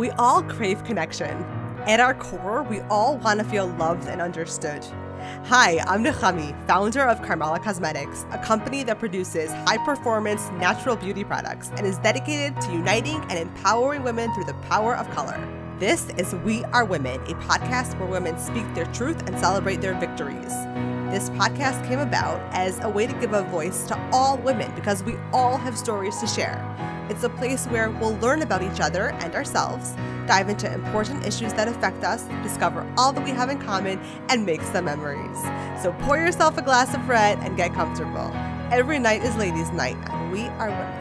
We all crave connection. At our core, we all want to feel loved and understood. Hi, I'm Nechami, founder of Karmela Cosmetics, a company that produces high performance natural beauty products and is dedicated to uniting and empowering women through the power of color. This is We Are Women, a podcast where women speak their truth and celebrate their victories. This podcast came about as a way to give a voice to all women because we all have stories to share. It's a place where we'll learn about each other and ourselves, dive into important issues that affect us, discover all that we have in common, and make some memories. So pour yourself a glass of red and get comfortable. Every night is ladies' night, and we are women.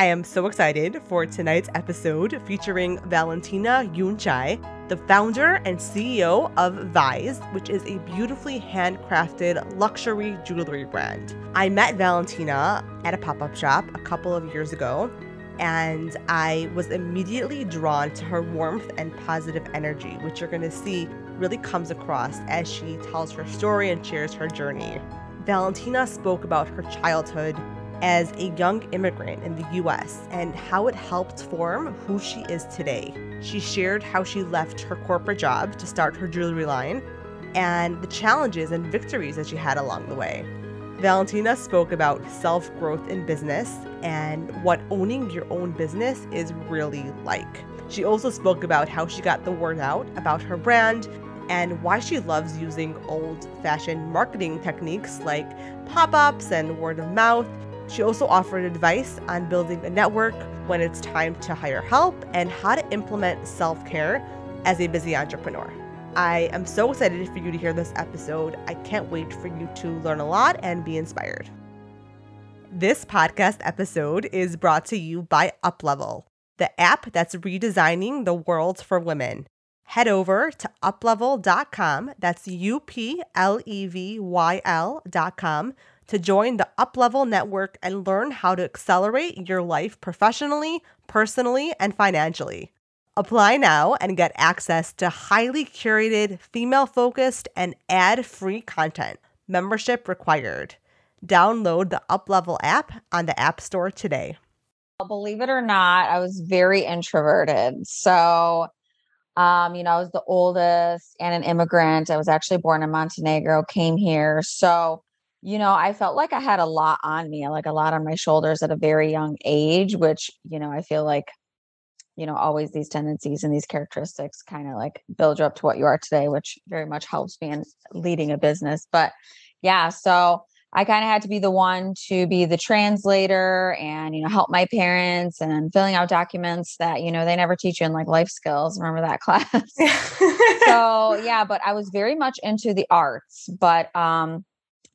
I am so excited for tonight's episode featuring Valentina Juncaj, the founder and CEO of Vajze, which is a beautifully handcrafted luxury jewelry brand. I met Valentina at a pop up shop a couple of years ago, and I was immediately drawn to her warmth and positive energy, which you're going to see really comes across as she tells her story and shares her journey. Valentina spoke about her childhood as a young immigrant in the US and how it helped form who she is today. She shared how she left her corporate job to start her jewelry line and the challenges and victories that she had along the way. Valentina spoke about self growth in business and what owning your own business is really like. She also spoke about how she got the word out about her brand and why she loves using old fashioned marketing techniques like pop ups and word of mouth she also offered advice on building a network when it's time to hire help and how to implement self care as a busy entrepreneur. I am so excited for you to hear this episode. I can't wait for you to learn a lot and be inspired. This podcast episode is brought to you by Uplevyl, the app that's redesigning the world for women. Head over to uplevyl.com, that's U P L E V Y L.com to join the Uplevyl network and learn how to accelerate your life professionally, personally, and financially. Apply now and get access to highly curated, female focused, and ad free content. Membership required. Download the Uplevyl app on the App Store today. Believe it or not, I was very introverted. So, um, you know, I was the oldest and an immigrant. I was actually born in Montenegro, came here. So, you know, I felt like I had a lot on me, like a lot on my shoulders at a very young age, which, you know, I feel like, you know, always these tendencies and these characteristics kind of like build you up to what you are today, which very much helps me in leading a business. But yeah, so I kind of had to be the one to be the translator and, you know, help my parents and filling out documents that, you know, they never teach you in like life skills. Remember that class? so yeah, but I was very much into the arts, but, um,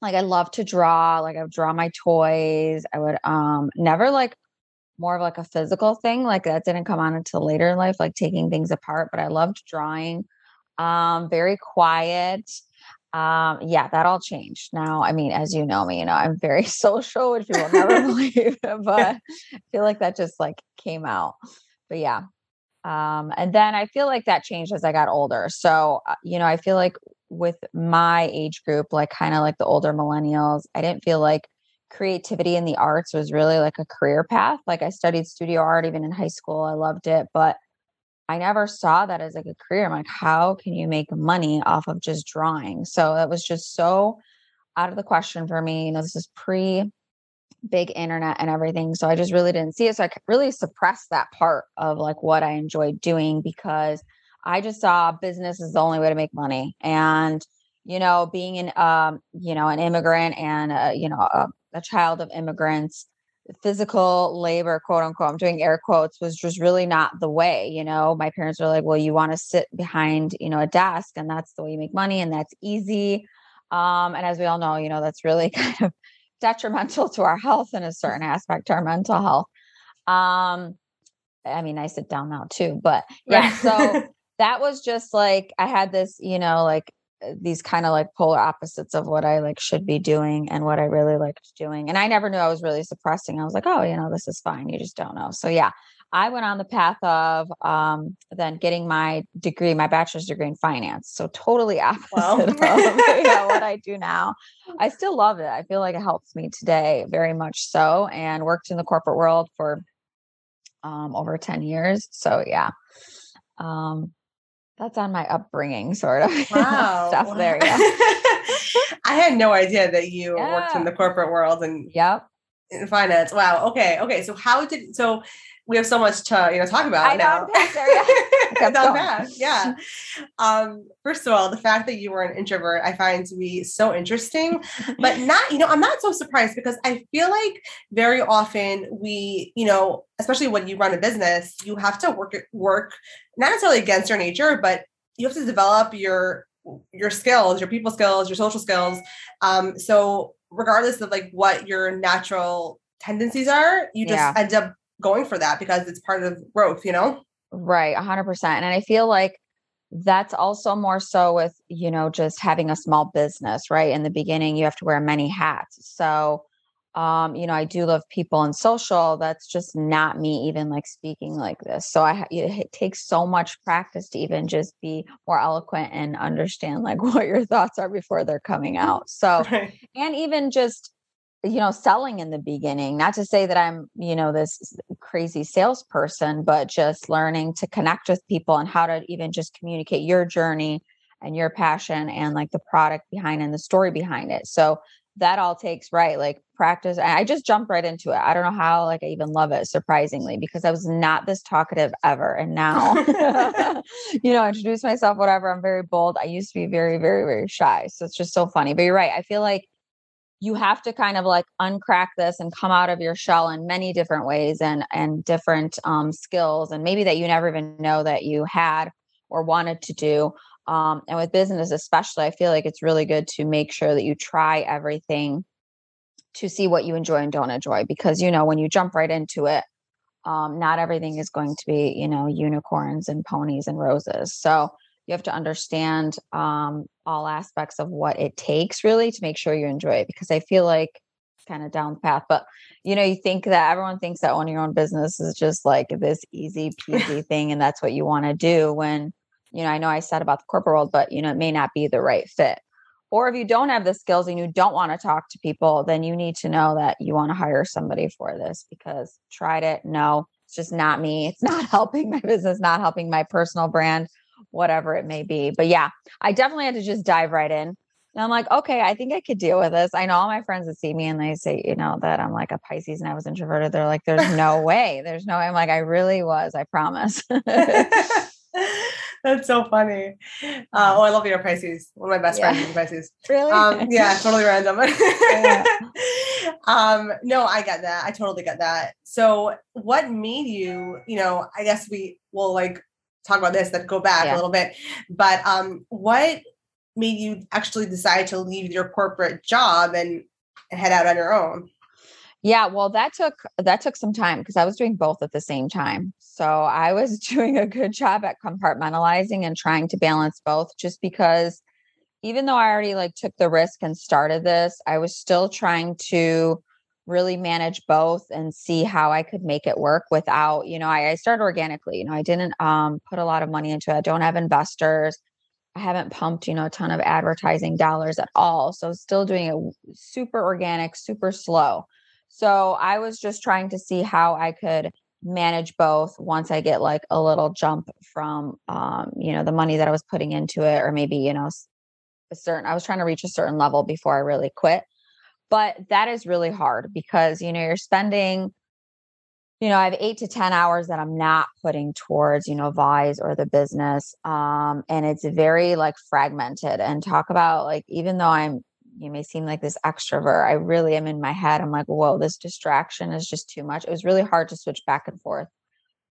like I love to draw, like I would draw my toys. I would um never like more of like a physical thing. Like that didn't come on until later in life, like taking things apart, but I loved drawing. Um, very quiet. Um, yeah, that all changed. Now, I mean, as you know me, you know, I'm very social, which people never believe, but I feel like that just like came out. But yeah. Um, and then I feel like that changed as I got older. So, uh, you know, I feel like with my age group, like kind of like the older millennials, I didn't feel like creativity in the arts was really like a career path. Like I studied studio art even in high school. I loved it, but I never saw that as like a career. I'm like, how can you make money off of just drawing? So it was just so out of the question for me. You know, this is pre big internet and everything. So I just really didn't see it. So I really suppressed that part of like what I enjoyed doing because I just saw business is the only way to make money. And, you know, being an, um, you know, an immigrant and, uh, you know, a, a child of immigrants, physical labor, quote unquote, I'm doing air quotes, was just really not the way. You know, my parents were like, well, you want to sit behind, you know, a desk and that's the way you make money and that's easy. Um, and as we all know, you know, that's really kind of detrimental to our health in a certain aspect, to our mental health. Um, I mean, I sit down now too, but yeah, so that was just like I had this, you know, like uh, these kind of like polar opposites of what I like should be doing and what I really liked doing. And I never knew I was really suppressing. I was like, oh, you know, this is fine. You just don't know. So yeah, I went on the path of um, then getting my degree, my bachelor's degree in finance. So totally opposite wow. of yeah, what I do now. I still love it. I feel like it helps me today very much so, and worked in the corporate world for um, over 10 years. So yeah. Um, that's on my upbringing, sort of wow. stuff there. Yeah. I had no idea that you yeah. worked in the corporate world and yep. in finance. Wow. Okay. Okay. So how did so we have so much to you know talk about I now. Know, yeah. yeah. Um, first of all, the fact that you were an introvert, I find to be so interesting, but not, you know, I'm not so surprised because I feel like very often we, you know, especially when you run a business, you have to work work not necessarily against your nature, but you have to develop your your skills, your people skills, your social skills. Um, so regardless of like what your natural tendencies are, you just yeah. end up going for that because it's part of growth, you know? Right, 100%. And I feel like that's also more so with, you know, just having a small business, right? In the beginning, you have to wear many hats. So, um, you know, I do love people and social. That's just not me even like speaking like this. So I it takes so much practice to even just be more eloquent and understand like what your thoughts are before they're coming out. So, right. and even just you know selling in the beginning not to say that i'm you know this crazy salesperson but just learning to connect with people and how to even just communicate your journey and your passion and like the product behind and the story behind it. So that all takes right like practice i just jumped right into it. I don't know how like i even love it surprisingly because i was not this talkative ever and now you know introduce myself whatever i'm very bold i used to be very very very shy so it's just so funny but you're right i feel like you have to kind of like uncrack this and come out of your shell in many different ways and and different um, skills and maybe that you never even know that you had or wanted to do um, and with business especially i feel like it's really good to make sure that you try everything to see what you enjoy and don't enjoy because you know when you jump right into it um, not everything is going to be you know unicorns and ponies and roses so you have to understand um, all aspects of what it takes really to make sure you enjoy it because i feel like kind of down the path but you know you think that everyone thinks that owning your own business is just like this easy peasy thing and that's what you want to do when you know i know i said about the corporate world but you know it may not be the right fit. Or if you don't have the skills and you don't want to talk to people then you need to know that you want to hire somebody for this because tried it no it's just not me it's not helping my business not helping my personal brand whatever it may be. But yeah, I definitely had to just dive right in. And I'm like, okay, I think I could deal with this. I know all my friends that see me and they say, you know, that I'm like a Pisces and I was introverted. They're like, there's no way. There's no way. I'm like, I really was. I promise. That's so funny. Uh, oh, I love your Pisces. One of my best yeah. friends is Pisces. Really? Um, yeah, totally random. yeah. um, no, I get that. I totally get that. So, what made you, you know, I guess we will like talk about this, then go back yeah. a little bit. But um, what made you actually decide to leave your corporate job and, and head out on your own? Yeah, well, that took that took some time because I was doing both at the same time. So I was doing a good job at compartmentalizing and trying to balance both just because even though I already like took the risk and started this, I was still trying to really manage both and see how I could make it work without, you know, I, I started organically. You know, I didn't um, put a lot of money into it. I don't have investors. I haven't pumped, you know, a ton of advertising dollars at all. So still doing it super organic, super slow. So I was just trying to see how I could manage both once I get like a little jump from um, you know, the money that I was putting into it, or maybe, you know, a certain I was trying to reach a certain level before I really quit. But that is really hard because, you know, you're spending, you know, I have eight to 10 hours that I'm not putting towards, you know, Vajze or the business. Um, and it's very like fragmented and talk about like, even though I'm, you may seem like this extrovert, I really am in my head. I'm like, whoa, this distraction is just too much. It was really hard to switch back and forth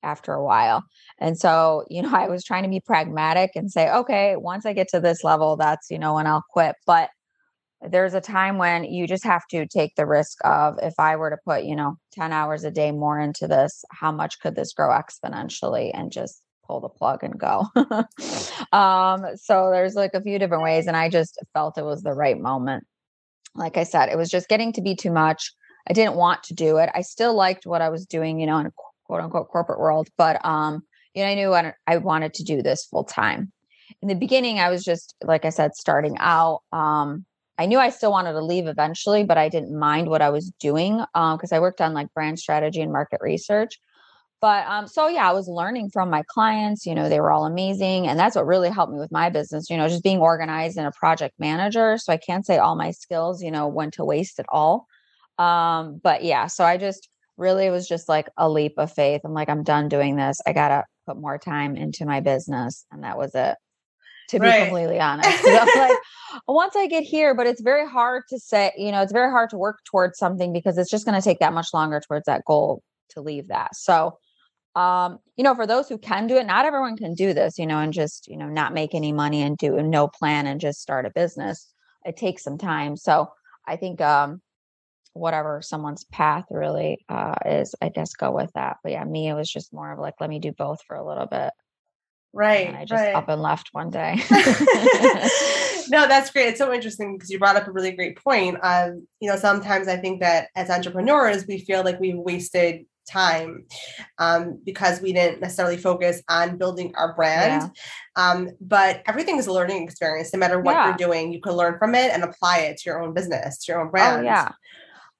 after a while. And so, you know, I was trying to be pragmatic and say, okay, once I get to this level, that's, you know, when I'll quit. But there's a time when you just have to take the risk of if I were to put, you know, 10 hours a day more into this, how much could this grow exponentially and just pull the plug and go. um, so there's like a few different ways. And I just felt it was the right moment. Like I said, it was just getting to be too much. I didn't want to do it. I still liked what I was doing, you know, in a quote unquote corporate world. But um, you know, I knew I, wanted to do this full time. In the beginning, I was just like I said, starting out. Um, I knew I still wanted to leave eventually, but I didn't mind what I was doing because um, I worked on like brand strategy and market research. But um, so yeah, I was learning from my clients. You know, they were all amazing, and that's what really helped me with my business. You know, just being organized and a project manager. So I can't say all my skills, you know, went to waste at all. Um, but yeah, so I just really was just like a leap of faith. I'm like, I'm done doing this. I gotta put more time into my business, and that was it to be right. completely honest. like, once I get here, but it's very hard to say, you know, it's very hard to work towards something because it's just going to take that much longer towards that goal to leave that. So, um, you know, for those who can do it, not everyone can do this, you know, and just, you know, not make any money and do no plan and just start a business. It takes some time. So I think, um, whatever someone's path really uh, is, I guess go with that. But yeah, me, it was just more of like, let me do both for a little bit. Right. And I just right. up and left one day. no, that's great. It's so interesting because you brought up a really great point. Um, you know, sometimes I think that as entrepreneurs, we feel like we've wasted time um, because we didn't necessarily focus on building our brand. Yeah. Um, but everything is a learning experience. No matter what yeah. you're doing, you can learn from it and apply it to your own business, to your own brand. Oh, yeah.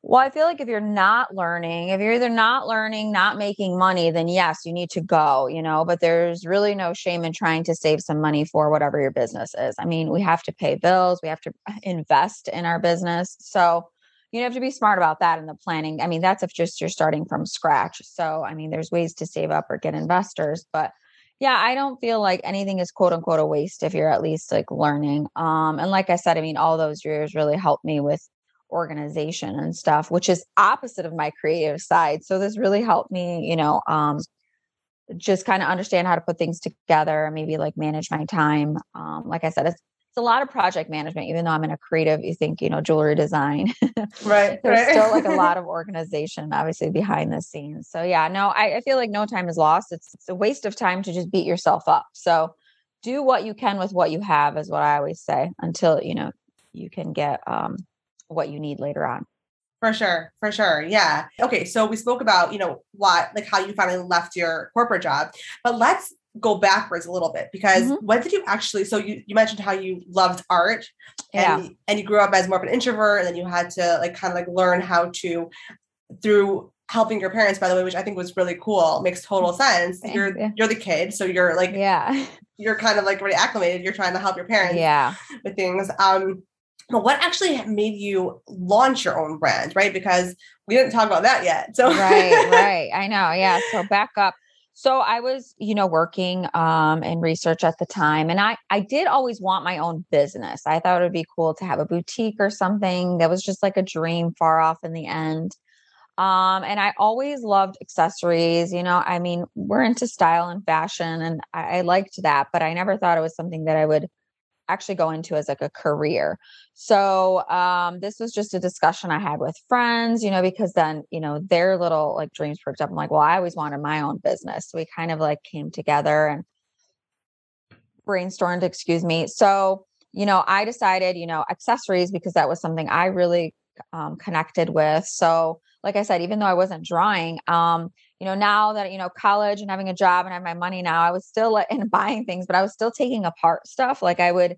Well, I feel like if you're not learning, if you're either not learning, not making money, then yes, you need to go, you know, but there's really no shame in trying to save some money for whatever your business is. I mean, we have to pay bills, we have to invest in our business. So, you have to be smart about that in the planning. I mean, that's if just you're starting from scratch. So, I mean, there's ways to save up or get investors, but yeah, I don't feel like anything is quote unquote a waste if you're at least like learning. Um, and like I said, I mean, all those years really helped me with organization and stuff, which is opposite of my creative side. So this really helped me, you know, um, just kind of understand how to put things together and maybe like manage my time. Um, like I said, it's, it's a lot of project management, even though I'm in a creative, you think, you know, jewelry design. right. There's right. still like a lot of organization, obviously, behind the scenes. So yeah, no, I, I feel like no time is lost. It's, it's a waste of time to just beat yourself up. So do what you can with what you have is what I always say until, you know, you can get um what you need later on. For sure, for sure. Yeah. Okay. So we spoke about, you know, what, like how you finally left your corporate job, but let's go backwards a little bit because mm-hmm. when did you actually, so you, you mentioned how you loved art and, yeah. and you grew up as more of an introvert and then you had to like kind of like learn how to through helping your parents by the way which i think was really cool makes total sense you're you're the kid so you're like yeah you're kind of like already acclimated you're trying to help your parents yeah with things um what actually made you launch your own brand, right? Because we didn't talk about that yet. So right, right. I know. Yeah. So back up. So I was, you know, working um in research at the time and I I did always want my own business. I thought it would be cool to have a boutique or something. That was just like a dream far off in the end. Um and I always loved accessories, you know. I mean, we're into style and fashion and I, I liked that, but I never thought it was something that I would actually go into as like a career. So um, this was just a discussion I had with friends, you know, because then, you know, their little like dreams perked up. I'm like, well, I always wanted my own business. So we kind of like came together and brainstormed, excuse me. So, you know, I decided, you know, accessories because that was something I really um, connected with. So, like I said, even though I wasn't drawing, um, you know, now that, you know, college and having a job and I have my money now, I was still in buying things, but I was still taking apart stuff. Like I would,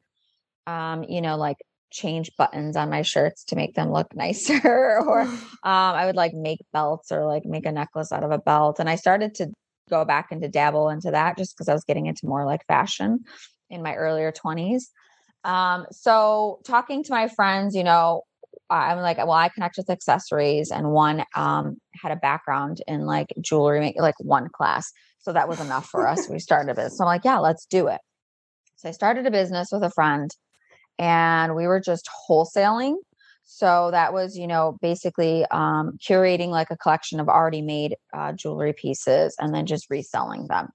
um, you know, like change buttons on my shirts to make them look nicer or um, I would like make belts or like make a necklace out of a belt. And I started to go back and to dabble into that just because I was getting into more like fashion in my earlier 20s. Um, so talking to my friends, you know, I'm like, well, I connect with accessories, and one um, had a background in like jewelry, like one class. So that was enough for us. We started a business. So I'm like, yeah, let's do it. So I started a business with a friend, and we were just wholesaling. So that was, you know, basically um, curating like a collection of already made uh, jewelry pieces and then just reselling them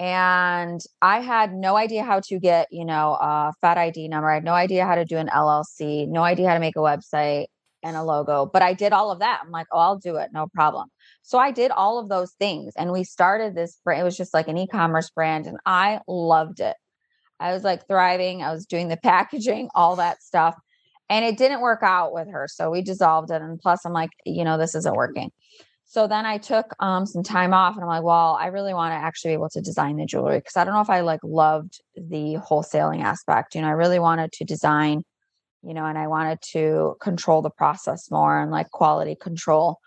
and I had no idea how to get, you know, a fat ID number. I had no idea how to do an LLC, no idea how to make a website and a logo, but I did all of that. I'm like, oh, I'll do it, no problem. So I did all of those things, and we started this brand. It was just like an e-commerce brand, and I loved it. I was like thriving. I was doing the packaging, all that stuff, and it didn't work out with her. So we dissolved it. And plus, I'm like, you know, this isn't working. So then I took um, some time off and I'm like, well, I really want to actually be able to design the jewelry because I don't know if I like loved the wholesaling aspect. You know, I really wanted to design, you know, and I wanted to control the process more and like quality control.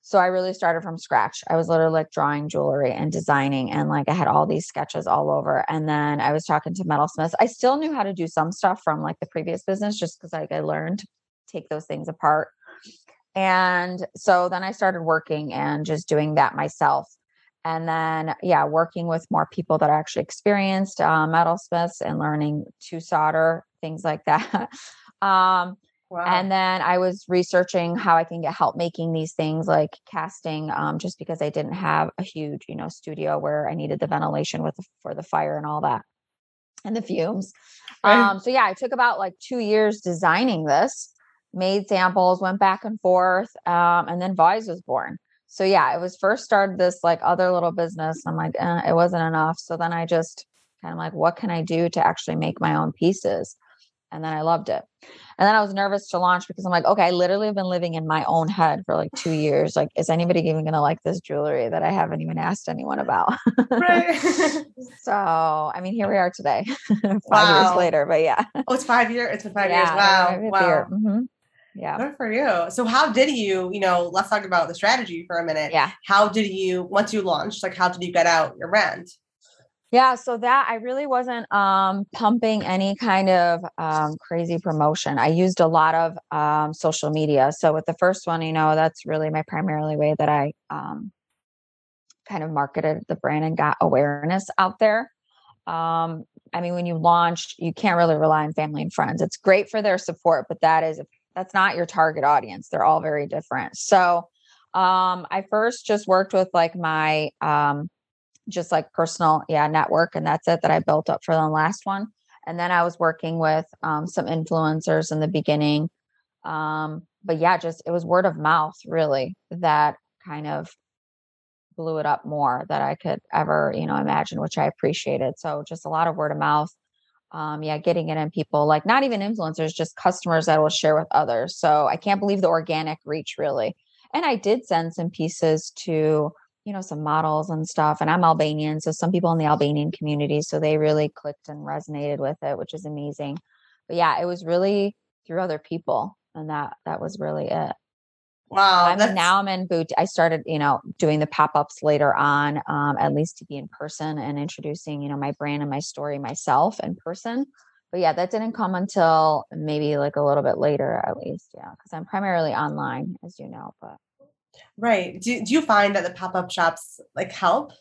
So I really started from scratch. I was literally like drawing jewelry and designing, and like I had all these sketches all over. And then I was talking to metalsmiths. I still knew how to do some stuff from like the previous business just because like I learned to take those things apart and so then I started working and just doing that myself. And then, yeah, working with more people that are actually experienced uh, metalsmiths and learning to solder, things like that. um, wow. And then I was researching how I can get help making these things like casting, um, just because I didn't have a huge, you know, studio where I needed the ventilation with the, for the fire and all that and the fumes. Right. Um, so yeah, I took about like two years designing this made samples, went back and forth, um, and then Vajze was born. So yeah, it was first started this like other little business. I'm like, eh, it wasn't enough. So then I just kind of like, what can I do to actually make my own pieces? And then I loved it. And then I was nervous to launch because I'm like, okay, I literally have been living in my own head for like two years. Like, is anybody even going to like this jewelry that I haven't even asked anyone about? Right. so, I mean, here we are today, five wow. years later. But yeah. Oh, it's five years. It's been five yeah, years. Wow. Wow. Mm-hmm. Yeah. Good for you. So how did you, you know, let's talk about the strategy for a minute. Yeah. How did you once you launched, like how did you get out your brand? Yeah, so that I really wasn't um, pumping any kind of um, crazy promotion. I used a lot of um, social media. So with the first one, you know, that's really my primarily way that I um, kind of marketed the brand and got awareness out there. Um, I mean, when you launch, you can't really rely on family and friends. It's great for their support, but that is that's not your target audience. They're all very different. So um, I first just worked with like my um, just like personal yeah network, and that's it that I built up for the last one. And then I was working with um, some influencers in the beginning. Um, but yeah, just it was word of mouth really that kind of blew it up more that I could ever, you know, imagine, which I appreciated. So just a lot of word of mouth um, yeah, getting it in people like not even influencers, just customers that will share with others. So I can't believe the organic reach really. And I did send some pieces to, you know, some models and stuff. And I'm Albanian. So some people in the Albanian community. So they really clicked and resonated with it, which is amazing. But yeah, it was really through other people. And that that was really it. Wow. I mean, now I'm in boot. I started, you know, doing the pop ups later on, um, at least to be in person and introducing, you know, my brand and my story myself in person. But yeah, that didn't come until maybe like a little bit later, at least. Yeah. Cause I'm primarily online, as you know. But right. Do, do you find that the pop up shops like help?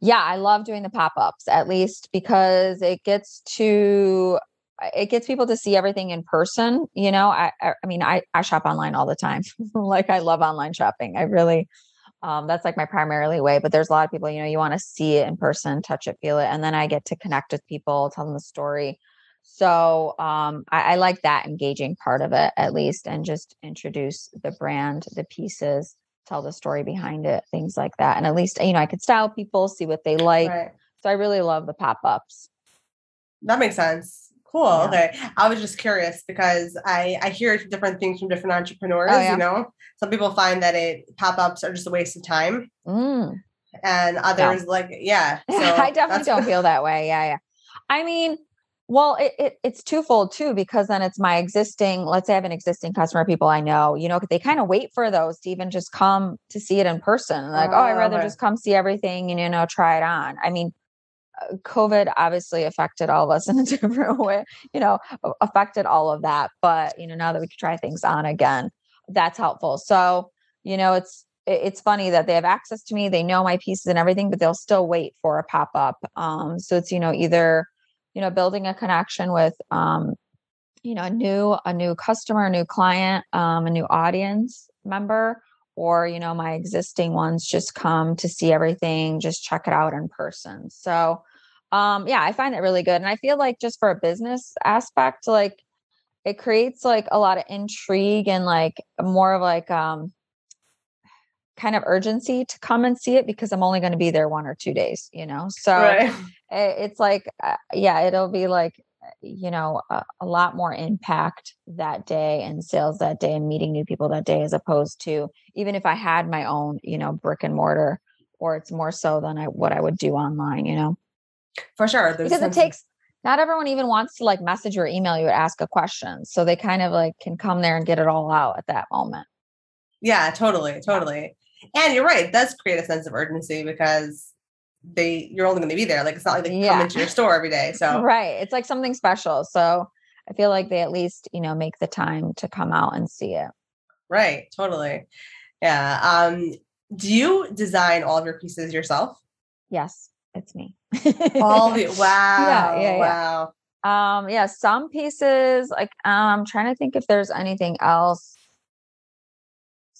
Yeah, I love doing the pop ups, at least because it gets to it gets people to see everything in person you know i i, I mean I, I shop online all the time. Like i love online shopping. I really um, that's like my primarily way but there's a lot of people you know you want to see it in person touch it feel it and then i get to connect with people tell them the story. So um, I, I like that engaging part of it at least and just introduce the brand the pieces tell the story behind it things like that and at least you know i could style people see what they like. Right. so i really love the pop-ups. That makes sense Cool. Yeah. Okay. I was just curious because I I hear different things from different entrepreneurs. Oh, yeah. You know, some people find that it pop ups are just a waste of time, mm. and others no. like yeah. So I definitely don't feel that way. Yeah, yeah. I mean, well, it, it, it's twofold too because then it's my existing. Let's say I have an existing customer, people I know. You know, they kind of wait for those to even just come to see it in person. Like, oh, oh I'd rather okay. just come see everything and you know try it on. I mean COVID obviously affected all of us in a different way, you know, affected all of that. But, you know, now that we can try things on again, that's helpful. So, you know, it's, it's funny that they have access to me, they know my pieces and everything, but they'll still wait for a pop up. Um, so it's, you know, either, you know, building a connection with, um, you know, a new, a new customer, a new client, um, a new audience member, or you know my existing ones just come to see everything just check it out in person so um yeah i find it really good and i feel like just for a business aspect like it creates like a lot of intrigue and like more of like um kind of urgency to come and see it because i'm only going to be there one or two days you know so right. it, it's like uh, yeah it'll be like you know, a, a, lot more impact that day and sales that day and meeting new people that day, as opposed to even if I had my own, you know, brick and mortar, or it's more so than I what I would do online, you know. For sure. because it takes not everyone even wants to like message or email you or ask a question. So they kind of like can come there and get it all out at that moment. Yeah, totally, totally. And you're right, it does create a sense of urgency because they you're only going to be there. Like it's not like they yeah. come into your store every day. So right, it's like something special. So I feel like they at least you know make the time to come out and see it. Right, totally. Yeah. Um, do you design all of your pieces yourself? Yes, it's me. All the wow. Yeah, yeah, wow. Yeah. Um, yeah, some pieces like um, I'm trying to think if there's anything else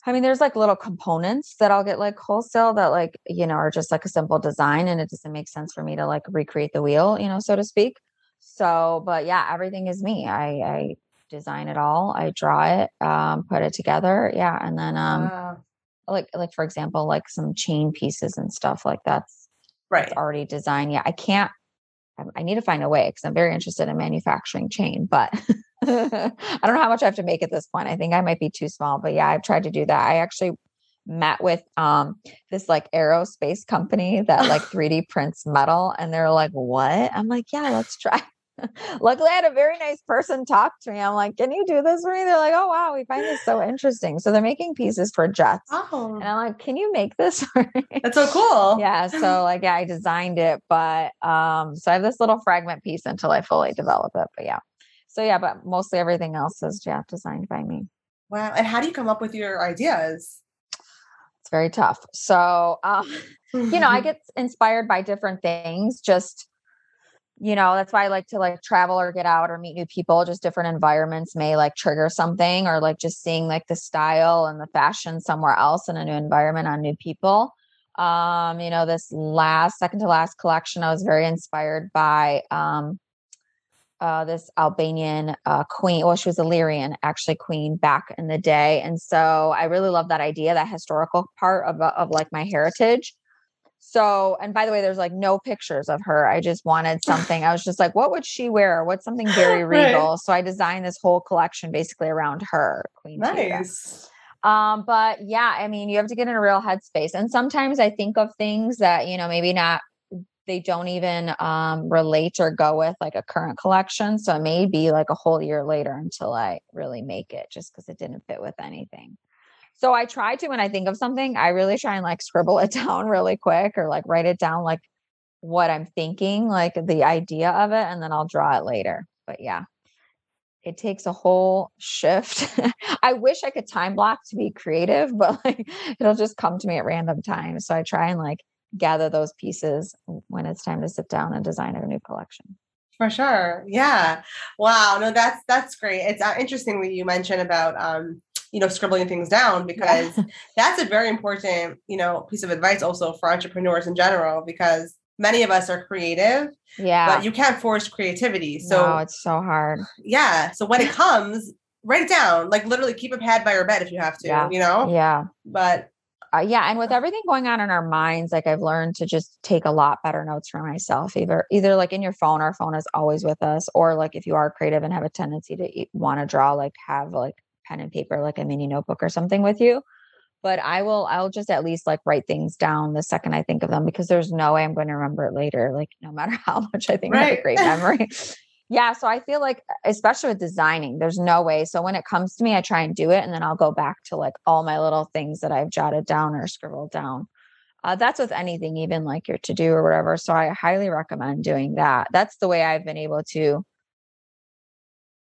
I mean, there's like little components that I'll get like wholesale that like, you know, are just like a simple design and it doesn't make sense for me to like recreate the wheel, you know, so to speak. So, but yeah, everything is me. I, I design it all. I draw it, um, put it together. Yeah. And then, um, wow. like, like for example, like some chain pieces and stuff like that's right. It's already designed. Yeah. I can't, I need to find a way because I'm very interested in manufacturing chain, but I don't know how much I have to make at this point. I think I might be too small, but yeah, I've tried to do that. I actually met with um this like aerospace company that like 3D prints metal and they're like, "What?" I'm like, "Yeah, let's try." Luckily, I had a very nice person talk to me. I'm like, "Can you do this for me?" They're like, "Oh wow, we find this so interesting." So they're making pieces for jets, oh. and I'm like, "Can you make this?" That's so cool. yeah. So like, yeah, I designed it, but um, so I have this little fragment piece until I fully develop it. But yeah, so yeah, but mostly everything else is yeah designed by me. Wow. And how do you come up with your ideas? It's very tough. So um, you know, I get inspired by different things. Just you know, that's why I like to like travel or get out or meet new people. Just different environments may like trigger something, or like just seeing like the style and the fashion somewhere else in a new environment on new people. Um, you know, this last second to last collection, I was very inspired by um uh, this Albanian uh, queen. Well, she was Illyrian, actually, queen back in the day. And so I really love that idea, that historical part of, of like my heritage. So, and by the way, there's like no pictures of her. I just wanted something. I was just like, what would she wear? What's something very regal? right. So I designed this whole collection basically around her, Queen Nice. Um, but yeah, I mean, you have to get in a real headspace. And sometimes I think of things that, you know, maybe not they don't even um, relate or go with like a current collection. So it may be like a whole year later until I really make it just because it didn't fit with anything. So I try to, when I think of something, I really try and like scribble it down really quick or like write it down like what I'm thinking, like the idea of it, and then I'll draw it later. But yeah, it takes a whole shift. I wish I could time block to be creative, but like it'll just come to me at random times. So I try and like gather those pieces when it's time to sit down and design a new collection. For sure. Yeah. Wow. No, that's that's great. It's uh, interesting that you mentioned about um, you know, scribbling things down because yeah. that's a very important, you know, piece of advice also for entrepreneurs in general because many of us are creative. Yeah. But you can't force creativity. So no, it's so hard. Yeah. So when it comes, write it down. Like literally keep a pad by your bed if you have to, yeah. you know? Yeah. But uh, yeah and with everything going on in our minds like i've learned to just take a lot better notes for myself either either like in your phone our phone is always with us or like if you are creative and have a tendency to want to draw like have like pen and paper like a mini notebook or something with you. But i will i'll just at least like write things down the second i think of them because there's no way i'm going to remember it later like no matter how much i think right. i have a great memory. Yeah so i feel like especially with designing there's no way. So when it comes to me i try and do it and then i'll go back to like all my little things that i've jotted down or scribbled down. Uh, that's with anything even like your to do or whatever. So i highly recommend doing that. That's the way i've been able to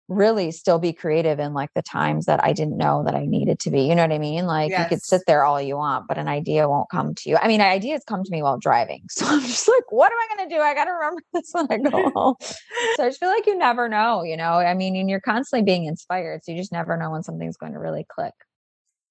really still be creative in like the times that I didn't know that I needed to be. You know what I mean? Like yes. you could sit there all you want, but an idea won't come to you. I mean, ideas come to me while driving. So I'm just like, what am I going to do? I got to remember this when I go home. so I just feel like you never know, you know? I mean, and you're constantly being inspired. So you just never know when something's going to really click.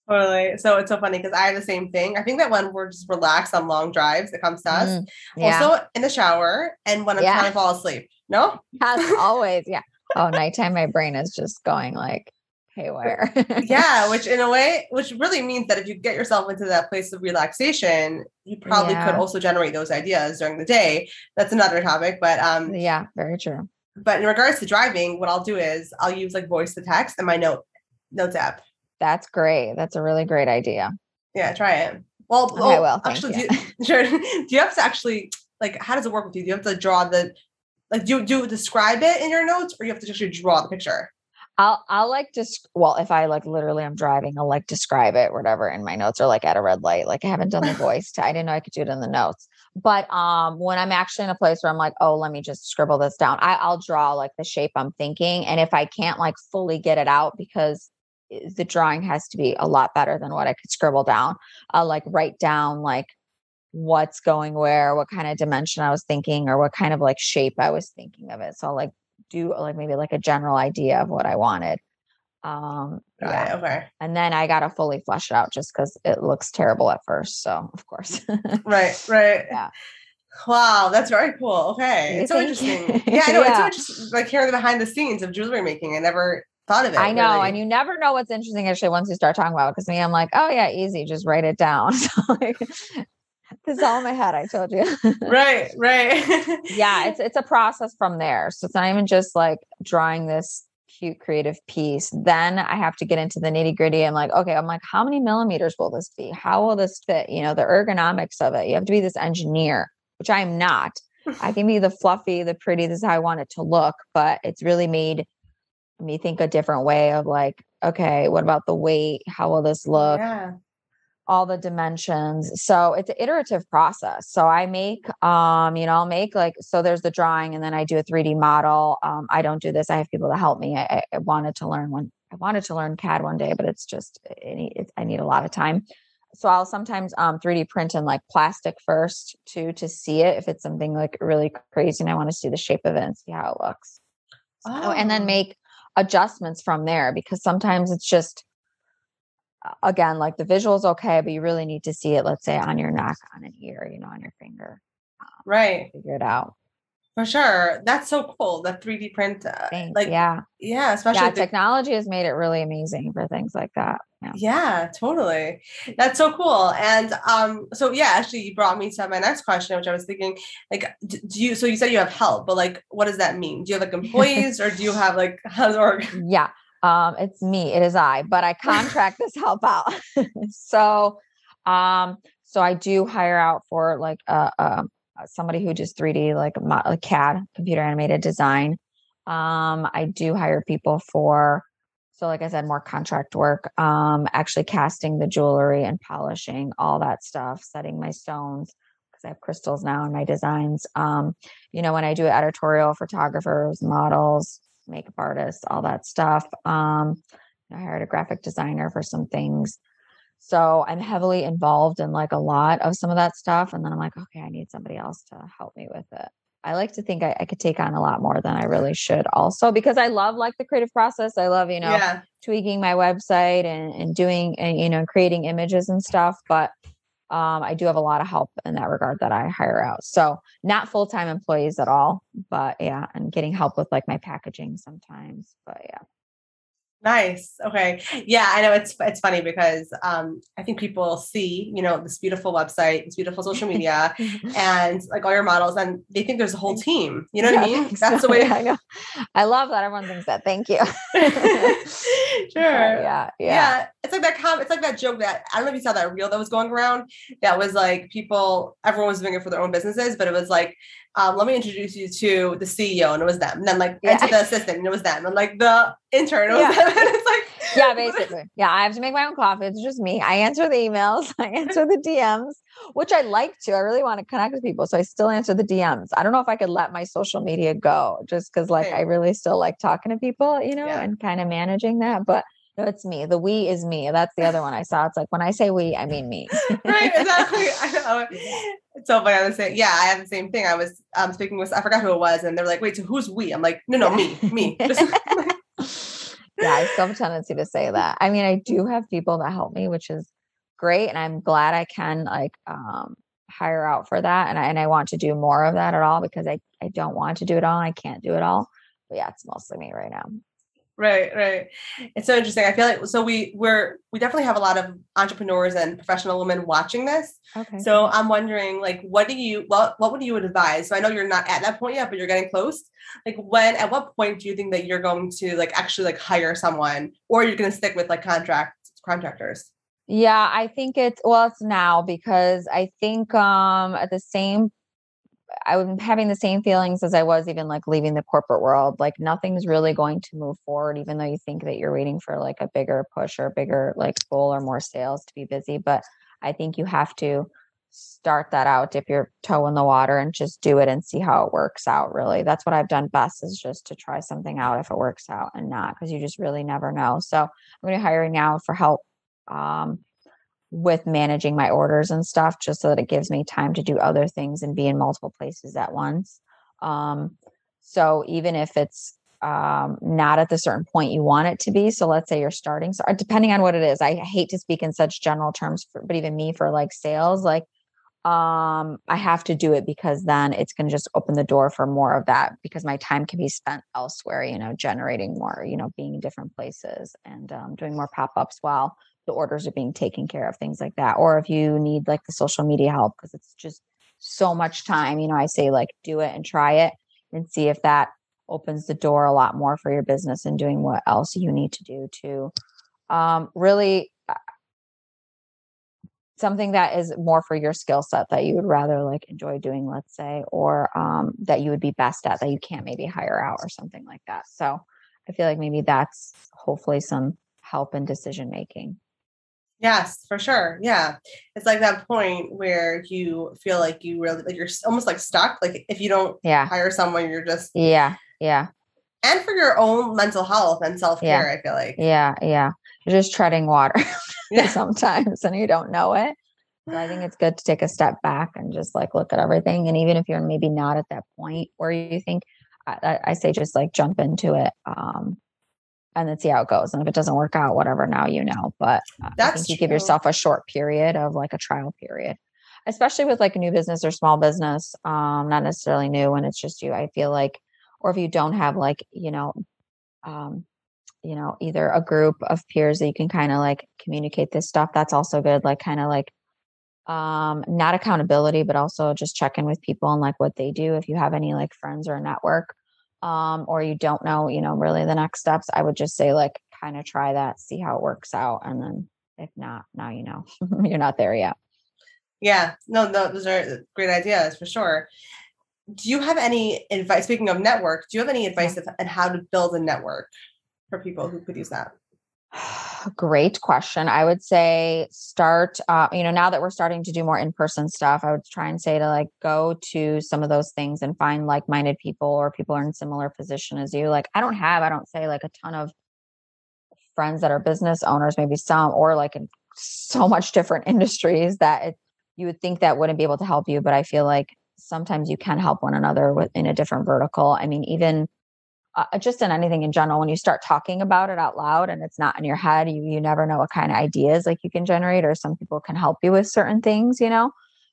Totally. So it's so funny because I have the same thing. I think that when we're just relaxed on long drives, it comes to us. Mm, yeah. Also in the shower and when I'm yeah. trying to fall asleep. No? Yes, always. Yeah oh, nighttime, my brain is just going like haywire. yeah, which in a way, which really means that if you get yourself into that place of relaxation, you probably yeah. could also generate those ideas during the day. That's another topic, but um, yeah, very true. but in regards to driving, what I'll do is I'll use like voice to text and my note notes app. That's great. That's a really great idea. Yeah, try it. Well, Okay, well, well, actually, do you, sure. do you have to actually like how does it work with you? Do you have to draw the like do you do you describe it in your notes or you have to actually draw the picture? I'll I'll like just well if I like literally I'm driving I'll like describe it whatever in my notes or like at a red light like I haven't done the voice I didn't know I could do it in the notes but um when I'm actually in a place where I'm like oh let me just scribble this down I, I'll draw like the shape I'm thinking and if I can't like fully get it out because the drawing has to be a lot better than what I could scribble down I'll like write down like what's going where what kind of dimension I was thinking or what kind of like shape I was thinking of it so I'll like do like maybe like a general idea of what I wanted. Um, Got yeah. it, Okay. And then I got to fully flesh it out just because it looks terrible at first. So of course. Right, right. Yeah. Wow, that's very cool. Okay. It's so interesting. Yeah, I know. It's so interesting like hearing the behind the scenes of jewelry making. I never thought of it. I know. really. And you never know what's interesting actually once you start talking about it. Cause me, I'm like, oh yeah, easy. Just write it down. So like, this is all in my head. I told you. Right, right. yeah, it's it's a process from there. So it's not even just like drawing this cute creative piece. Then I have to get into the nitty gritty. I'm like, okay, I'm like, how many millimeters will this be? How will this fit? You know, the ergonomics of it. You have to be this engineer, which I am not. I can be the fluffy, the pretty, this is how I want it to look, but it's really made me think a different way of like, okay, what about the weight? How will this look? yeah. All the dimensions. So it's an iterative process. So I make, um, you know, I'll make like, so there's the drawing and then I do a 3D model. Um, I don't do this. I have people to help me. I, I- wanted to learn one, I wanted to learn CAD one day, but it's just, it, I need a lot of time. So I'll sometimes um 3D print in like plastic first too, to see it. If it's something like really crazy and I want to see the shape of it and see how it looks. Oh, and then Oh. make adjustments from there because sometimes it's just again like the visual's okay but you really need to see it let's say on your neck on an ear you know on your finger Right. figure it out For sure. That's so cool. The 3D print. Uh, Thanks. like, yeah, yeah especially yeah the- technology has made it really amazing for things like that yeah Yeah, totally. That's so cool. And um, so yeah, actually, you brought me to my next question, which I was thinking, like, do you? So you said you have help, but like, what does that mean? Do you have like employees, or do you have like how does it work? yeah um it's me it is i but i contract this help out. So um so i do hire out for like uh somebody who does 3d like, like cad computer animated design. Um i do hire people for so like i said more contract work. Um actually casting the jewelry and polishing all that stuff setting my stones because i have crystals now in my designs. Um you know when i do editorial photographers models makeup artists, all that stuff. Um, I hired a graphic designer for some things. So I'm heavily involved in like a lot of some of that stuff. And then I'm like, okay, I need somebody else to help me with it. I like to think I, I could take on a lot more than I really should also because I love like the creative process. I love, you know, yeah, tweaking my website and, and doing, and, you know, creating images and stuff. But um, I do have a lot of help in that regard that I hire out. So not full time employees at all, but yeah, and getting help with like my packaging sometimes. But yeah, nice. Okay, yeah, I know it's it's funny because um, I think people see you know this beautiful website, this beautiful social media, and like all your models, and they think there's a whole team. You know what I mean? That's the way. I know. I love that everyone thinks that. Thank you. sure. Yeah, yeah. yeah. It's like that com- it's like that joke that I don't know if you saw that reel that was going around that was like people everyone was doing it for their own businesses, but it was like, um, let me introduce you to the CEO and it was them. And then like Yeah. into the assistant and it was them. And like the intern, it was Yeah. them. And it's like yeah, basically. Yeah, I have to make my own coffee. It's just me. I answer the emails, I answer the DMs, which I like to. I really want to connect with people. So I still answer the DMs. I don't know if I could let my social media go just because, like, I really still like talking to people, you know, Yeah. and kind of managing that. But no, it's me. The we is me. That's the other one I saw. It's like when I say we, I mean me. right, exactly. It's so funny. I was saying, yeah, I have the same thing. I was um speaking with I forgot who it was, and they're like, wait, so who's we? I'm like, no, no, me, me. Yeah, I still have a tendency to say that. I mean, I do have people that help me, which is great, and I'm glad I can like um, hire out for that, and I and I want to do more of that at all because I I don't want to do it all. I can't do it all, but yeah, it's mostly me right now. Right, right. It's so interesting. I feel like so we we're we definitely have a lot of entrepreneurs and professional women watching this. Okay. So I'm wondering, like, what do you what what would you advise? So I know you're not at that point yet, but you're getting close. Like, when at what point do you think that you're going to like actually like hire someone, or you're going to stick with like contract contractors? Yeah, I think it's well, it's now because I think um at the same I'm having the same feelings as I was even like leaving the corporate world. Like nothing's really going to move forward, even though you think that you're waiting for like a bigger push or bigger like goal or more sales to be busy. But I think you have to start that out, dip your toe in the water and just do it and see how it works out. Really, that's what I've done best is just to try something out if it works out and not because you just really never know. So I'm going to hire now for help um, with managing my orders and stuff just so that it gives me time to do other things and be in multiple places at once. Um, so even if it's um, not at the certain point you want it to be so let's say you're starting so uh, depending on what it is i hate to speak in such general terms for, but even me for like sales like um i have to do it because then it's going to just open the door for more of that because my time can be spent elsewhere you know generating more you know being in different places and um, doing more pop-ups while the orders are being taken care of, things like that. Or if you need like the social media help, because it's just so much time, you know, I say like do it and try it and see if that opens the door a lot more for your business and doing what else you need to do to um, really uh, something that is more for your skill set that you would rather like enjoy doing let's say or um, that you would be best at that you can't maybe hire out or something like that so i feel like maybe that's hopefully some help in decision making Yes, for sure. Yeah. It's like that point where you feel like you really like you're almost like stuck. Like if you don't yeah. hire someone, you're just Yeah. Yeah. And for your own mental health and self-care, yeah. I feel like. Yeah, yeah. You're just treading water yeah. sometimes and you don't know it. So I think it's good to take a step back and just like look at everything. And even if you're maybe not at that point where you think, I, I say just like jump into it. Um, and then see how it goes. And if it doesn't work out, whatever, now you know. But That's I think you give yourself a short period of like a trial period, especially with like a new business or small business, um, not necessarily new when it's just you. I feel like, or if you don't have like, you know, um, you know, either a group of peers that you can kind of like communicate this stuff. That's also good. Like kind of like um not accountability but also just check in with people and like what they do if you have any like friends or a network um, or you don't know, you know, really the next steps, I would just say like kind of try that, see how it works out. And then if not, now you know you're not there yet. Yeah, no, no, those are great ideas for sure. Do you have any advice? Speaking of network, do you have any advice yeah. on how to build a network for people who could use that? Great question. I would say start, uh, you know, now that we're starting to do more in person stuff, I would try and say to like go to some of those things and find like minded people or people are in similar position as you. Like, I don't have, I don't say like a ton of friends that are business owners, maybe some, or like in so much different industries that it, you would think that wouldn't be able to help you. But I feel like sometimes you can help one another with, in a different vertical. I mean, even uh, just in anything in general when you start talking about it out loud and it's not in your head you you never know what kind of ideas like you can generate or some people can help you with certain things you know?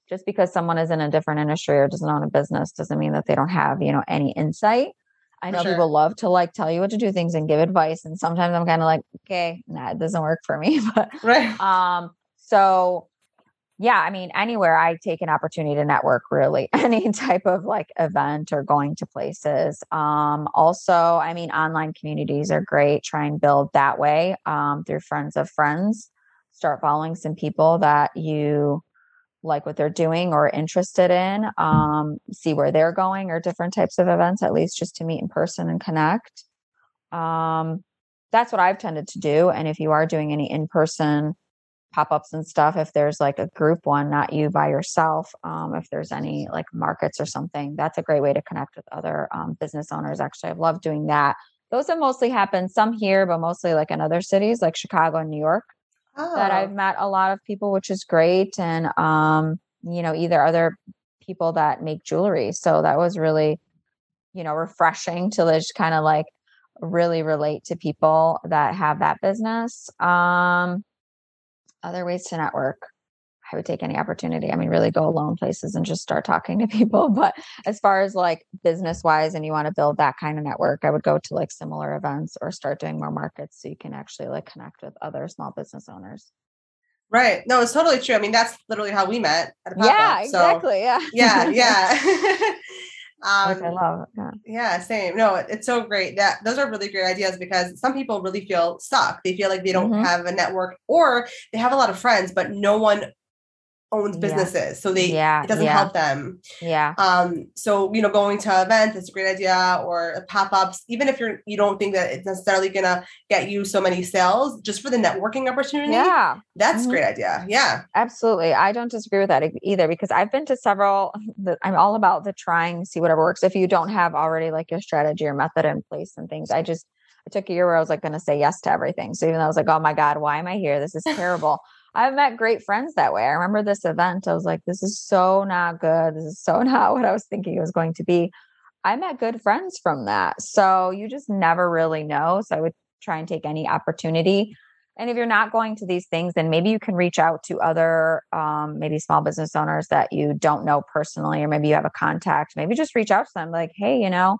Just because someone is in a different industry or doesn't own a business doesn't mean that they don't have you know any insight. I know sure. people love to like tell you what to do things and give advice and sometimes i'm kind of like okay nah it doesn't work for me but right. um so yeah, I mean, anywhere I take an opportunity to network, really, any type of like event or going to places. Um, also, I mean, online communities are great. Try and build that way um, through friends of friends. Start following some people that you like what they're doing or interested in. Um, see where they're going or different types of events, at least just to meet in person and connect. Um, that's what I've tended to do. And if you are doing any in person, pop-ups and stuff if there's like a group one not you by yourself um, if there's any like markets or something that's a great way to connect with other um, business owners actually. I've loved doing that. Those have mostly happened some here but mostly like in other cities like chicago and new york oh. that i've met a lot of people which is great and um, you know either other people that make jewelry so that was really you know refreshing to just kind of like really relate to people that have that business. Um other ways to network. I would take any opportunity. I mean, really go alone places and just start talking to people. But as far as like business wise, and you want to build that kind of network, I would go to like similar events or start doing more markets so you can actually like connect with other small business owners. Right. No, it's totally true. I mean, that's literally how we met. yeah, exactly. So, yeah. Yeah. Yeah. Um, I love. Yeah. yeah, same. No, it's so great. That those are really great ideas because some people really feel stuck. They feel like they don't mm-hmm. have a network, or they have a lot of friends, but no one owns businesses yeah. so they yeah, it doesn't yeah. help them yeah um so you know going to events is a great idea or pop-ups even if you're you don't think that it's necessarily gonna get you so many sales just for the networking opportunity yeah that's mm-hmm. great idea yeah absolutely i don't disagree with that either because i've been to several i'm all about the trying see whatever works if you don't have already like your strategy or method in place and things i just I took a year where I was like going to say yes to everything. So even though I was like, oh my God, why am I here? This is terrible. I've met great friends that way. I remember this event. I was like, this is so not good. This is so not what I was thinking it was going to be. I met good friends from that. So you just never really know. So I would try and take any opportunity. And if you're not going to these things, then maybe you can reach out to other, um, maybe small business owners that you don't know personally, or maybe you have a contact. Maybe just reach out to them, like, hey, you know,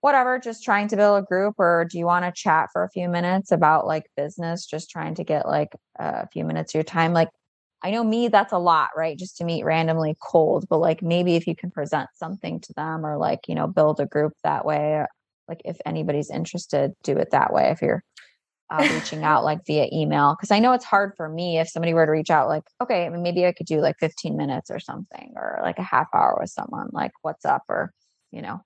whatever, just trying to build a group, or do you want to chat for a few minutes about like business, just trying to get like a few minutes of your time? Like, I know me, that's a lot, right? Just to meet randomly cold, but like maybe if you can present something to them or like, you know, build a group that way, like if anybody's interested, do it that way. If you're uh, reaching out like via email, because I know it's hard for me if somebody were to reach out, like, okay, maybe I could do like 15 minutes or something, or like a half hour with someone, like, what's up, or, you know,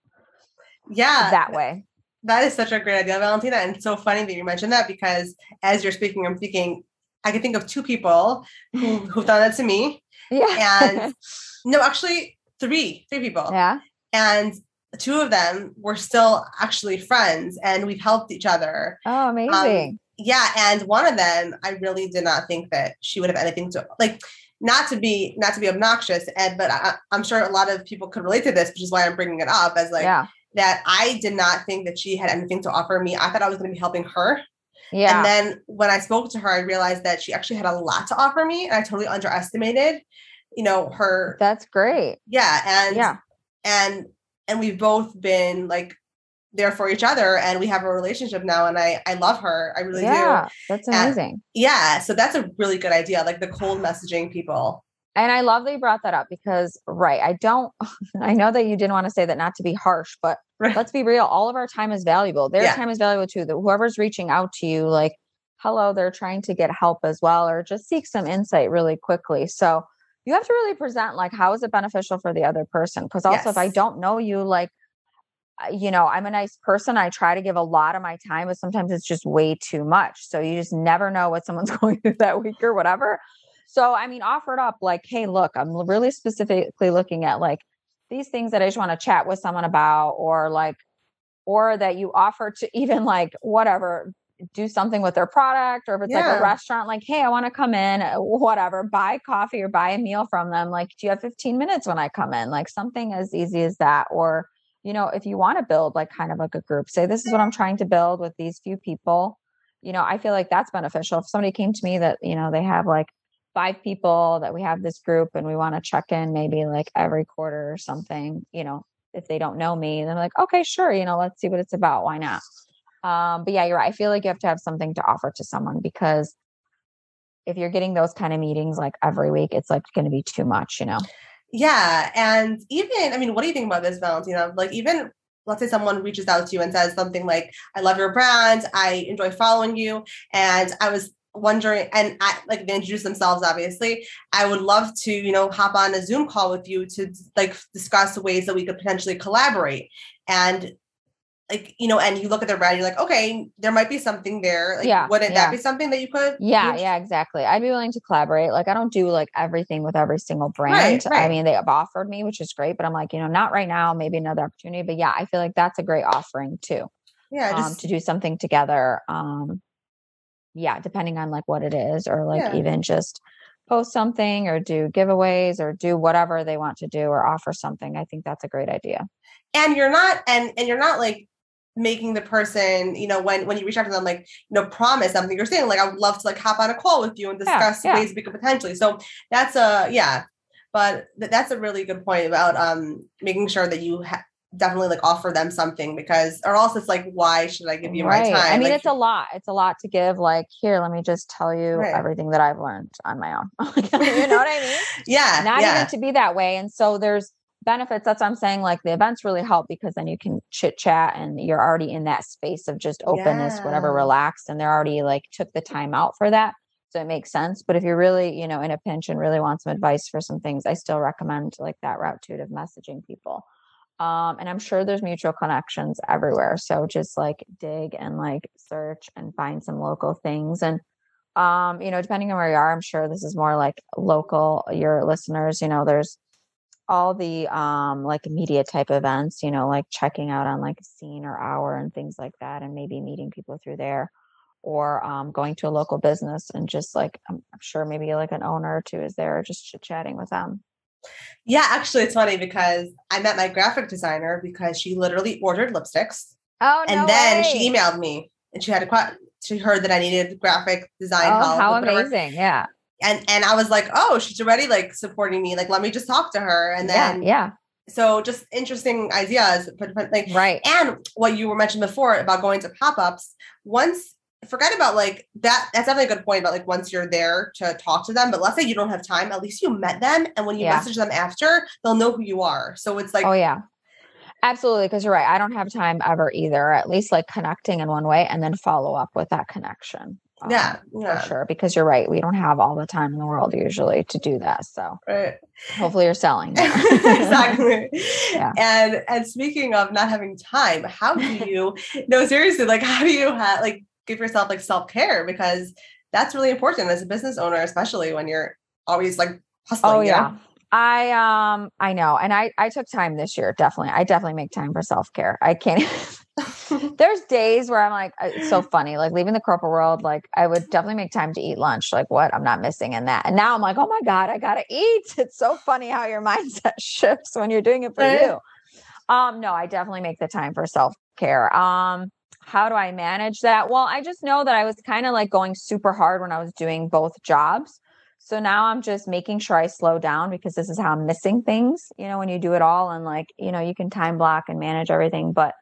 yeah. that way. That is such a great idea valentina and it's so funny that you mentioned that because as you're speaking i'm thinking i can think of two people who, who've done that to me. Yeah. And no actually three three people. Yeah. And two of them were still actually friends and we've helped each other. Oh um, amazing. um, yeah and one of them i really did not think that she would have anything to like not to be not to be obnoxious ed but I, am sure a lot of people could relate to this which is why i'm bringing it up as like yeah that I did not think that she had anything to offer me. I thought I was going to be helping her. Yeah. And then when I spoke to her, I realized that she actually had a lot to offer me, and I totally underestimated, you know, her. That's great. Yeah, and yeah, and and we've both been like there for each other, and we have a relationship now, and I I love her. I really yeah, do. That's amazing. And yeah, so that's a really good idea. Like the cold messaging people. And I love that you brought that up because, right, I don't, I know that you didn't want to say that not to be harsh, but right. let's be real. All of our time is valuable. Their yeah. time is valuable too. That whoever's reaching out to you, like, hello, they're trying to get help as well, or just seek some insight really quickly. So you have to really present, like, how is it beneficial for the other person? Because also, yes. if I don't know you, like, you know, I'm a nice person. I try to give a lot of my time, but sometimes it's just way too much. So you just never know what someone's going through that week or whatever. So, I mean, offered up like, hey, look, I'm really specifically looking at like these things that I just want to chat with someone about, or like, or that you offer to even like whatever, do something with their product, or if it's yeah. like a restaurant, like, hey, I want to come in, uh, whatever, buy coffee or buy a meal from them. Like, do you have 15 minutes when I come in? Like, something as easy as that. Or, you know, if you want to build like kind of like a group, say, this is what I'm trying to build with these few people. You know, I feel like that's beneficial. If somebody came to me that, you know, they have like five people that we have this group and we want to check in maybe like every quarter or something, you know, if they don't know me, then like, okay, sure, you know, let's see what it's about. Why not? Um, but yeah, you're right. I feel like you have to have something to offer to someone because if you're getting those kind of meetings like every week, it's like going to be too much, you know? Yeah. And even, I mean, what do you think about this, Valentina? Like, even let's say someone reaches out to you and says something like, I love your brand, I enjoy following you. And I was wondering and I like they introduce themselves obviously. I would love to you know hop on a zoom call with you to like discuss ways that we could potentially collaborate. And like you know and you look at their brand you're like okay there might be something there. Like yeah wouldn't yeah. that be something that you could yeah yeah exactly. I'd be willing to collaborate. Like I don't do like everything with every single brand. Right, right. I mean they have offered me which is great but I'm like you know not right now maybe another opportunity. But yeah I feel like that's a great offering too yeah just, um, to do something together um yeah, depending on like what it is, or like yeah. even just post something or do giveaways or do whatever they want to do or offer something. I think that's a great idea. And you're not and and you're not like making the person, you know, when when you reach out to them, like, you know, promise something. You're saying, like, I would love to like hop on a call with you and discuss yeah. ways we could potentially. So that's a yeah, but th- that's a really good point about um making sure that you ha- definitely like offer them something because or else it's like why should i give you right. my time I mean, Like, it's a lot. It's a lot to give. Like, here, let me just tell you Right. everything that I've learned on my own. you know what I mean? yeah Not yeah even to be that way. And so there's benefits. That's what I'm saying. Like the events really help because then you can chit chat and you're already in that space of just openness, whatever, Yeah. relaxed. And they're already like took the time out for that. So it makes sense. But if you're really, you know, in a pinch and really want some advice for some things, I still recommend like that route too of messaging people. Um, and I'm sure there's mutual connections everywhere. So just like dig and like search and find some local things. And um, you know, depending on where you are, I'm sure this is more like local, your listeners, you know, there's all the um like media type events, you know, like checking out on like a scene or hour and things like that, and maybe meeting people through there or um, going to a local business and just like I'm, sure maybe like an owner or two is there just chatting with them. Yeah actually it's funny because i met my graphic designer because she literally ordered lipsticks. Oh, and then she emailed me and she had a she heard that i needed graphic design Oh, help how amazing! Yeah, and and i was like oh she's already like supporting me. Like let me just talk to her. And then yeah, so just interesting ideas but, but like right. and what you were mentioned before about going to pop-ups once forget about like that that's definitely a good point about like once you're there to talk to them but let's say you don't have time at least you met them and when you Yeah. message them after they'll know who you are so it's like oh yeah, absolutely. Because you're right. I don't have time ever either. At least like connecting in one way and then follow up with that connection. um, yeah for yeah sure. Because you're right. We don't have all the time in the world usually to do that. So right hopefully you're selling. exactly Yeah. and and speaking of not having time how do you no seriously like how do you have like give yourself like self-care because that's really important as a business owner especially when you're always like hustling Oh you know? yeah. I um I know. And I I took time this year, definitely. I definitely make time for self-care. I can't There's days where I'm like it's so funny, like leaving the corporate world, like I would definitely make time to eat lunch. Like what? I'm not missing in that. And now I'm like, "Oh my god, I got to eat." It's so funny how your mindset shifts when you're doing it for Right. you. Um no, I definitely make the time for self-care. Um how do I manage that? Well, I just know that I was kind of like going super hard when I was doing both jobs. So now I'm just making sure I slow down because this is how I'm missing things, you know, when you do it all and like, you know, you can time block and manage everything, but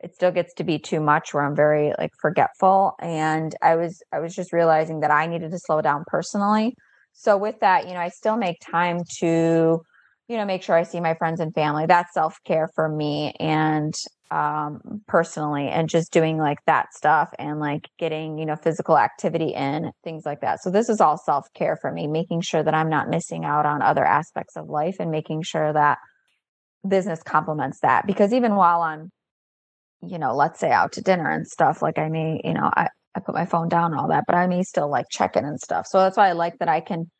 it still gets to be too much where I'm very like forgetful. And I was, I was just realizing that I needed to slow down personally. So with that, you know, I still make time to, you know, make sure I see my friends and family. That's self care for me. And um personally and just doing like that stuff and like getting you know physical activity in things like that. So this is all self-care for me making sure that i'm not missing out on other aspects of life and making sure that business complements that. Because even while i'm you know let's say out to dinner and stuff like i may you know i i put my phone down and all that but i may still like check in and stuff. So that's why i like that i can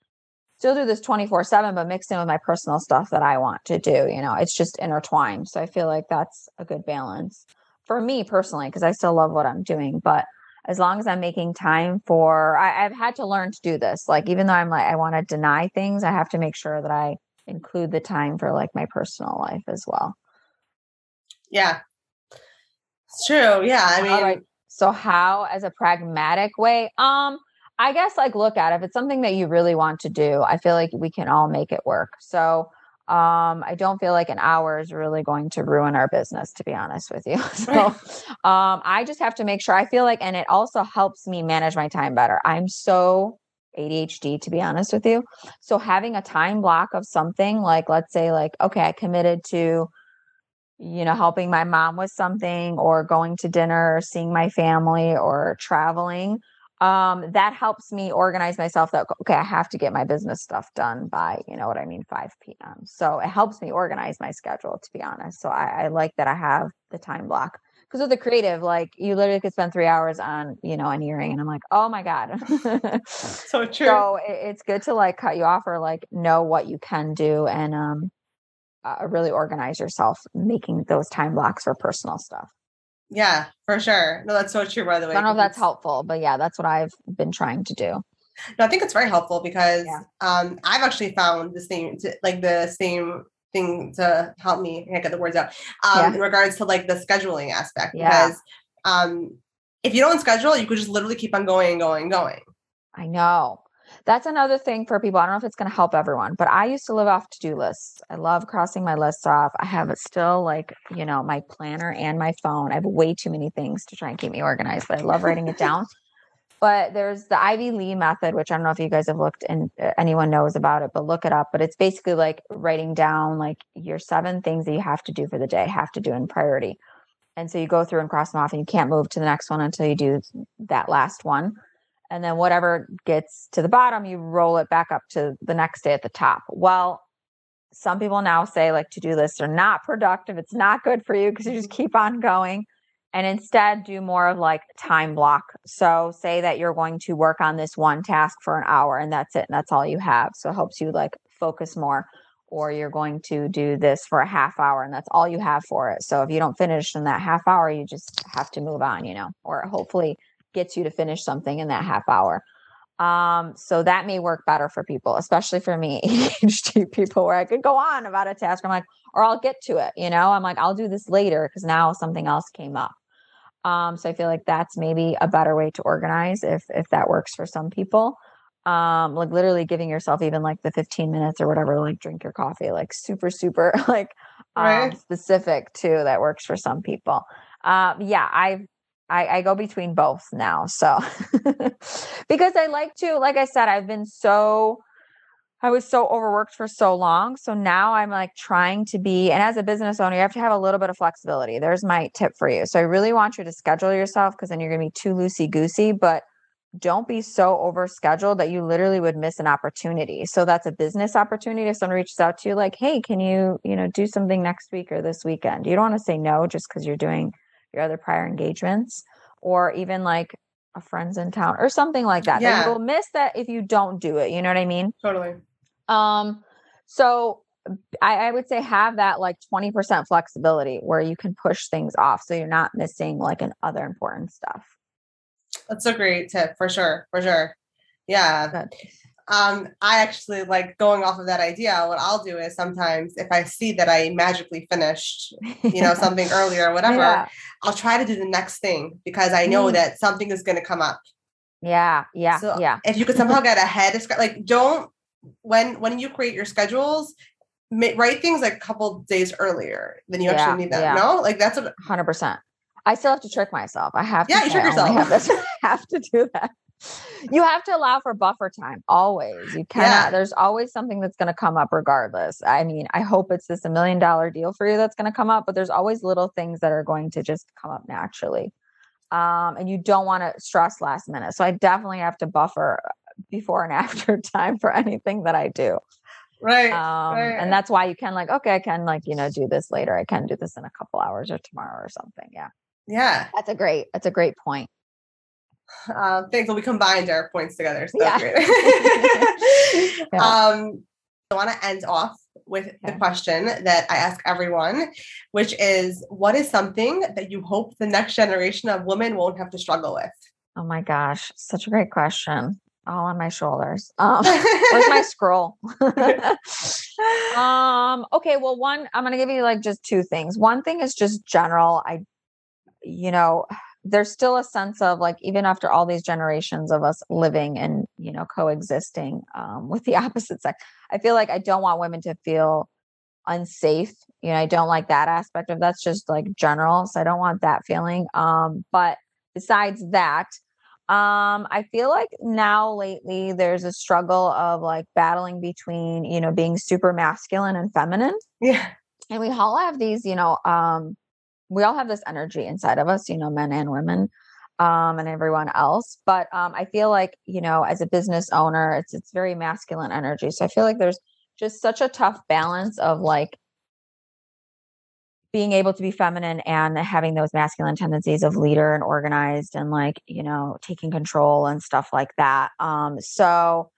still do this 24 7 but mixed in with my personal stuff that i want to do you know it's just intertwined. So i feel like that's a good balance for me personally because i still love what i'm doing. But as long as i'm making time for I, i've had to learn to do this. Like even though i'm like i want to deny things i have to make sure that i include the time for like my personal life as well. Yeah. It's true. Yeah i mean so how as a pragmatic way um i guess like look at it. if it's something that you really want to do i feel like we can all make it work so um i don't feel like an hour is really going to ruin our business to be honest with you so um i just have to make sure i feel like and it also helps me manage my time better i'm so ADHD to be honest with you. So having a time block of something like let's say like okay, I committed to you know helping my mom with something or going to dinner or seeing my family or traveling um that helps me organize myself that okay i have to get my business stuff done by you know what i mean 5 p.m so it helps me organize my schedule to be honest. So i, I like that i have the time block. Because with the creative like you literally could spend three hours on you know an earring and i'm like oh my god. So true. so it, it's good to like cut you off or like know what you can do and um uh, really organize yourself making those time blocks for personal stuff yeah for sure no that's so true by the way i don't know if that's helpful but yeah that's what i've been trying to do No, I think it's very helpful because Yeah. um, I've actually found the same, t- like the same thing to help me I can't get the words out um, Yeah. in regards to like the scheduling aspect Yeah. because um, if you don't schedule, you could just literally keep on going and going and going. I know. That's another thing for people. I don't know if it's going to help everyone, but I used to live off to do lists. I love crossing my lists off. I have it still like, you know, my planner and my phone. I have way too many things to try and keep me organized, but I love writing it down. But there's the Ivy Lee method, which I don't know if you guys have looked and uh, anyone knows about it, but look it up. But it's basically like writing down like your seven things that you have to do for the day, have to do in priority. And so you go through and cross them off, and you can't move to the next one until you do that last one. And then whatever gets to the bottom, you roll it back up to the next day at the top. Well, some people now say like to do lists are not productive. It's not good for you because you just mm-hmm. keep on going and instead do more of like time block. So say that you're going to work on this one task for an hour and that's it. And that's all you have. So it helps you like focus more. Or you're going to do this for a half hour and that's all you have for it. So if you don't finish in that half hour, you just have to move on, you know, or hopefully gets you to finish something in that half hour. Um, so that may work better for people, especially for me, ADHD people, where I could go on about a task. I'm like, or I'll get to it, you know, I'm like, I'll do this later because now something else came up. Um, so I feel like that's maybe a better way to organize if if that works for some people. Um, like literally giving yourself even like the 15 minutes or whatever, like drink your coffee, like super, super like um, Right. specific too. That works for some people. Um, yeah, I've I, I go between both now. So because I like to, like I said, I've been so I was so overworked for so long. So now I'm like trying to be, and as a business owner, you have to have a little bit of flexibility. There's my tip for you. So I really want you to schedule yourself because then you're to be too loosey goosey, but don't be so over scheduled that you literally would miss an opportunity. So that's a business opportunity. If someone reaches out to you, like, hey, can you, you know, do something next week or this weekend? You don't want to say no just because you're doing your other prior engagements or even like a friend's in town or something like that. that Yeah. you will miss that if you don't do it. You know what I mean? Totally. Um, so I, I would say have that like 20% flexibility where you can push things off so you're not missing like an other important stuff. That's a great tip for sure. For sure. Yeah. Good. Um, I actually like going off of that idea. What I'll do is sometimes if I see that I magically finished, you know, something earlier or whatever, Yeah. I'll try to do the next thing because I know Mm. that something is going to come up. Yeah. Yeah. So yeah. if you could somehow get ahead of like don't when when you create your schedules write things like a couple days earlier than you Yeah, actually need them yeah. no like that's what Hundred percent. I still have to trick myself. I have to. Yeah, you say trick I yourself. Have, this, I have to do that. You have to allow for buffer time always. You cannot. Yeah. There's always something that's going to come up regardless. I mean, I hope it's this a million dollar deal for you that's going to come up, but there's always little things that are going to just come up naturally. Um, and you don't want to stress last minute. So I definitely have to buffer before and after time for anything that I do. right Um, right. and that's why you can like, okay, I can like, you know, do this later. I can do this in a couple hours or tomorrow or something. Yeah. yeah That's a great, that's a great point. Um things will we combined our points together so Yeah. great Yeah. um i want to end off with the question that i ask everyone which is what is something that you hope the next generation of women won't have to struggle with Oh my gosh. Such a great question. All on my shoulders. Um, where's my scroll? um, okay. Well, one, I'm going to give you like just two things. One thing is just general. I, you know, there's still a sense of like, even after all these generations of us living and, you know, coexisting um, with the opposite sex, I feel like I don't want women to feel unsafe. You know, I don't like that aspect of that's just like general. So I don't want that feeling. Um, but besides that, um, I feel like now lately there's a struggle of like battling between, you know, being super masculine and feminine. yeah And we all have these, you know, um, we all have this energy inside of us, you know, men and women, um, and everyone else. But um, I feel like, you know, as a business owner, it's it's very masculine energy. So I feel like there's just such a tough balance of like being able to be feminine and having those masculine tendencies of leader and organized and like you know taking control and stuff like that um so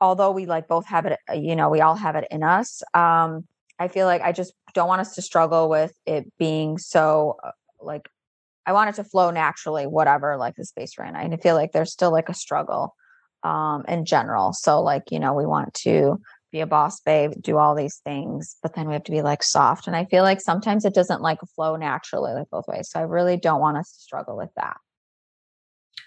although we like both have it you know we all have it in us um i feel like i just don't want us to struggle with it being so uh, like i want it to flow naturally whatever like the space we're in i feel like there's still like a struggle um in general so like you know we want to be a boss babe, do all these things, but then we have to be like soft. And I feel like sometimes it doesn't like flow naturally like both ways. So I really don't want us to struggle with that.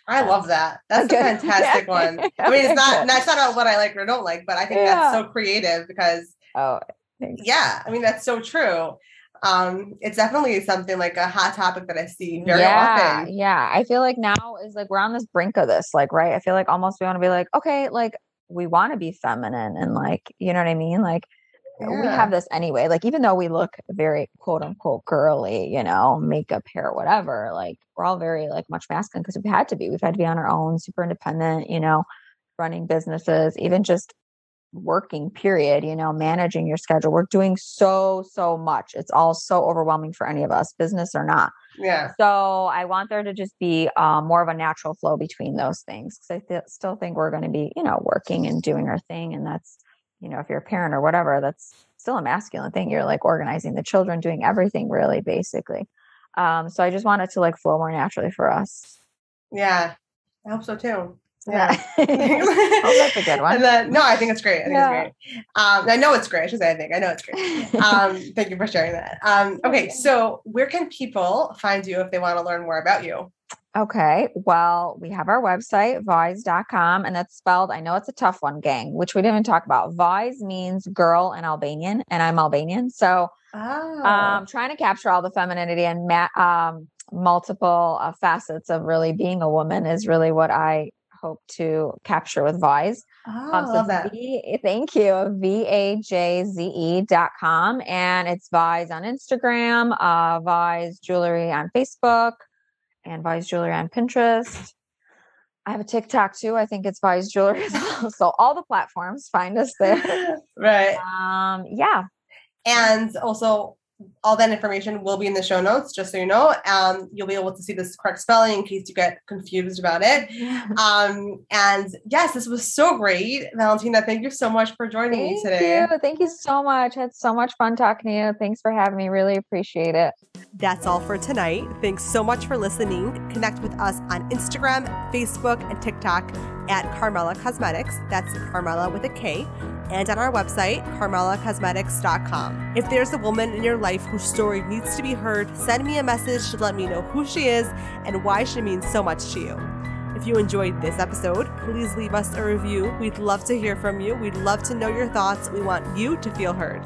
I love that. That's a fantastic yeah. one. I mean, it's not that's not what I like or don't like, but I think yeah. that's so creative because oh thanks. yeah, I mean that's so true. Um, it's definitely something like a hot topic that I see very yeah, often. Yeah. I feel like now is like we're on this brink of this, like, right? I feel like almost we want to be like, okay, like we want to be feminine and like, you know what I mean? Like yeah. we have this anyway. Like, even though we look very quote unquote girly, you know, makeup, hair, whatever, like we're all very like much masculine because we've had to be. We've had to be on our own, super independent, you know, running businesses, even just working period you know managing your schedule. We're doing so so much. It's all so overwhelming for any of us business or not. Yeah. So i want there to just be um, more of a natural flow between those things because i th- still think we're going to be you know working and doing our thing and that's you know if you're a parent or whatever that's still a masculine thing. You're like organizing the children doing everything really basically. Um, so i just want it to like flow more naturally for us. Yeah. I hope so too yeah. oh, that's a good one. And then, no, I think it's great. I think yeah. it's great. Um, I know it's great. I should say I think. I know it's great. Um, thank you for sharing that. Um, okay, so where can people find you if they want to learn more about you? Okay. Well, we have our website, vajze.com, and that's spelled, I know it's a tough one, gang, which we didn't even talk about. Vajze means girl in Albanian, and I'm Albanian. So oh. um trying to capture all the femininity and ma- um, multiple uh, facets of really being a woman is really what I hope to capture with Vajze. Oh, um, so love that. V, thank you. V-A-J-Z-E dot com. And it's Vajze on Instagram, uh, Vajze Jewelry on Facebook, and Vajze Jewelry on Pinterest. I have a TikTok too. I think it's Vajze Jewelry. So all the platforms, find us there. right. Um, yeah. And also all that information will be in the show notes, just so you know. Um, you'll be able to see this correct spelling in case you get confused about it. Um, and yes, this was so great, Valentina. Thank you so much for joining thank me today. You. Thank you so much. I had so much fun talking to you. Thanks for having me. Really appreciate it. That's all for tonight. Thanks so much for listening. Connect with us on Instagram, Facebook, and TikTok at Karmela Cosmetics. That's Karmela with a K and on our website, karmelacosmetics.com. If there's a woman in your life whose story needs to be heard, send me a message to let me know who she is and why she means so much to you. If you enjoyed this episode, please leave us a review. We'd love to hear from you. We'd love to know your thoughts. We want you to feel heard.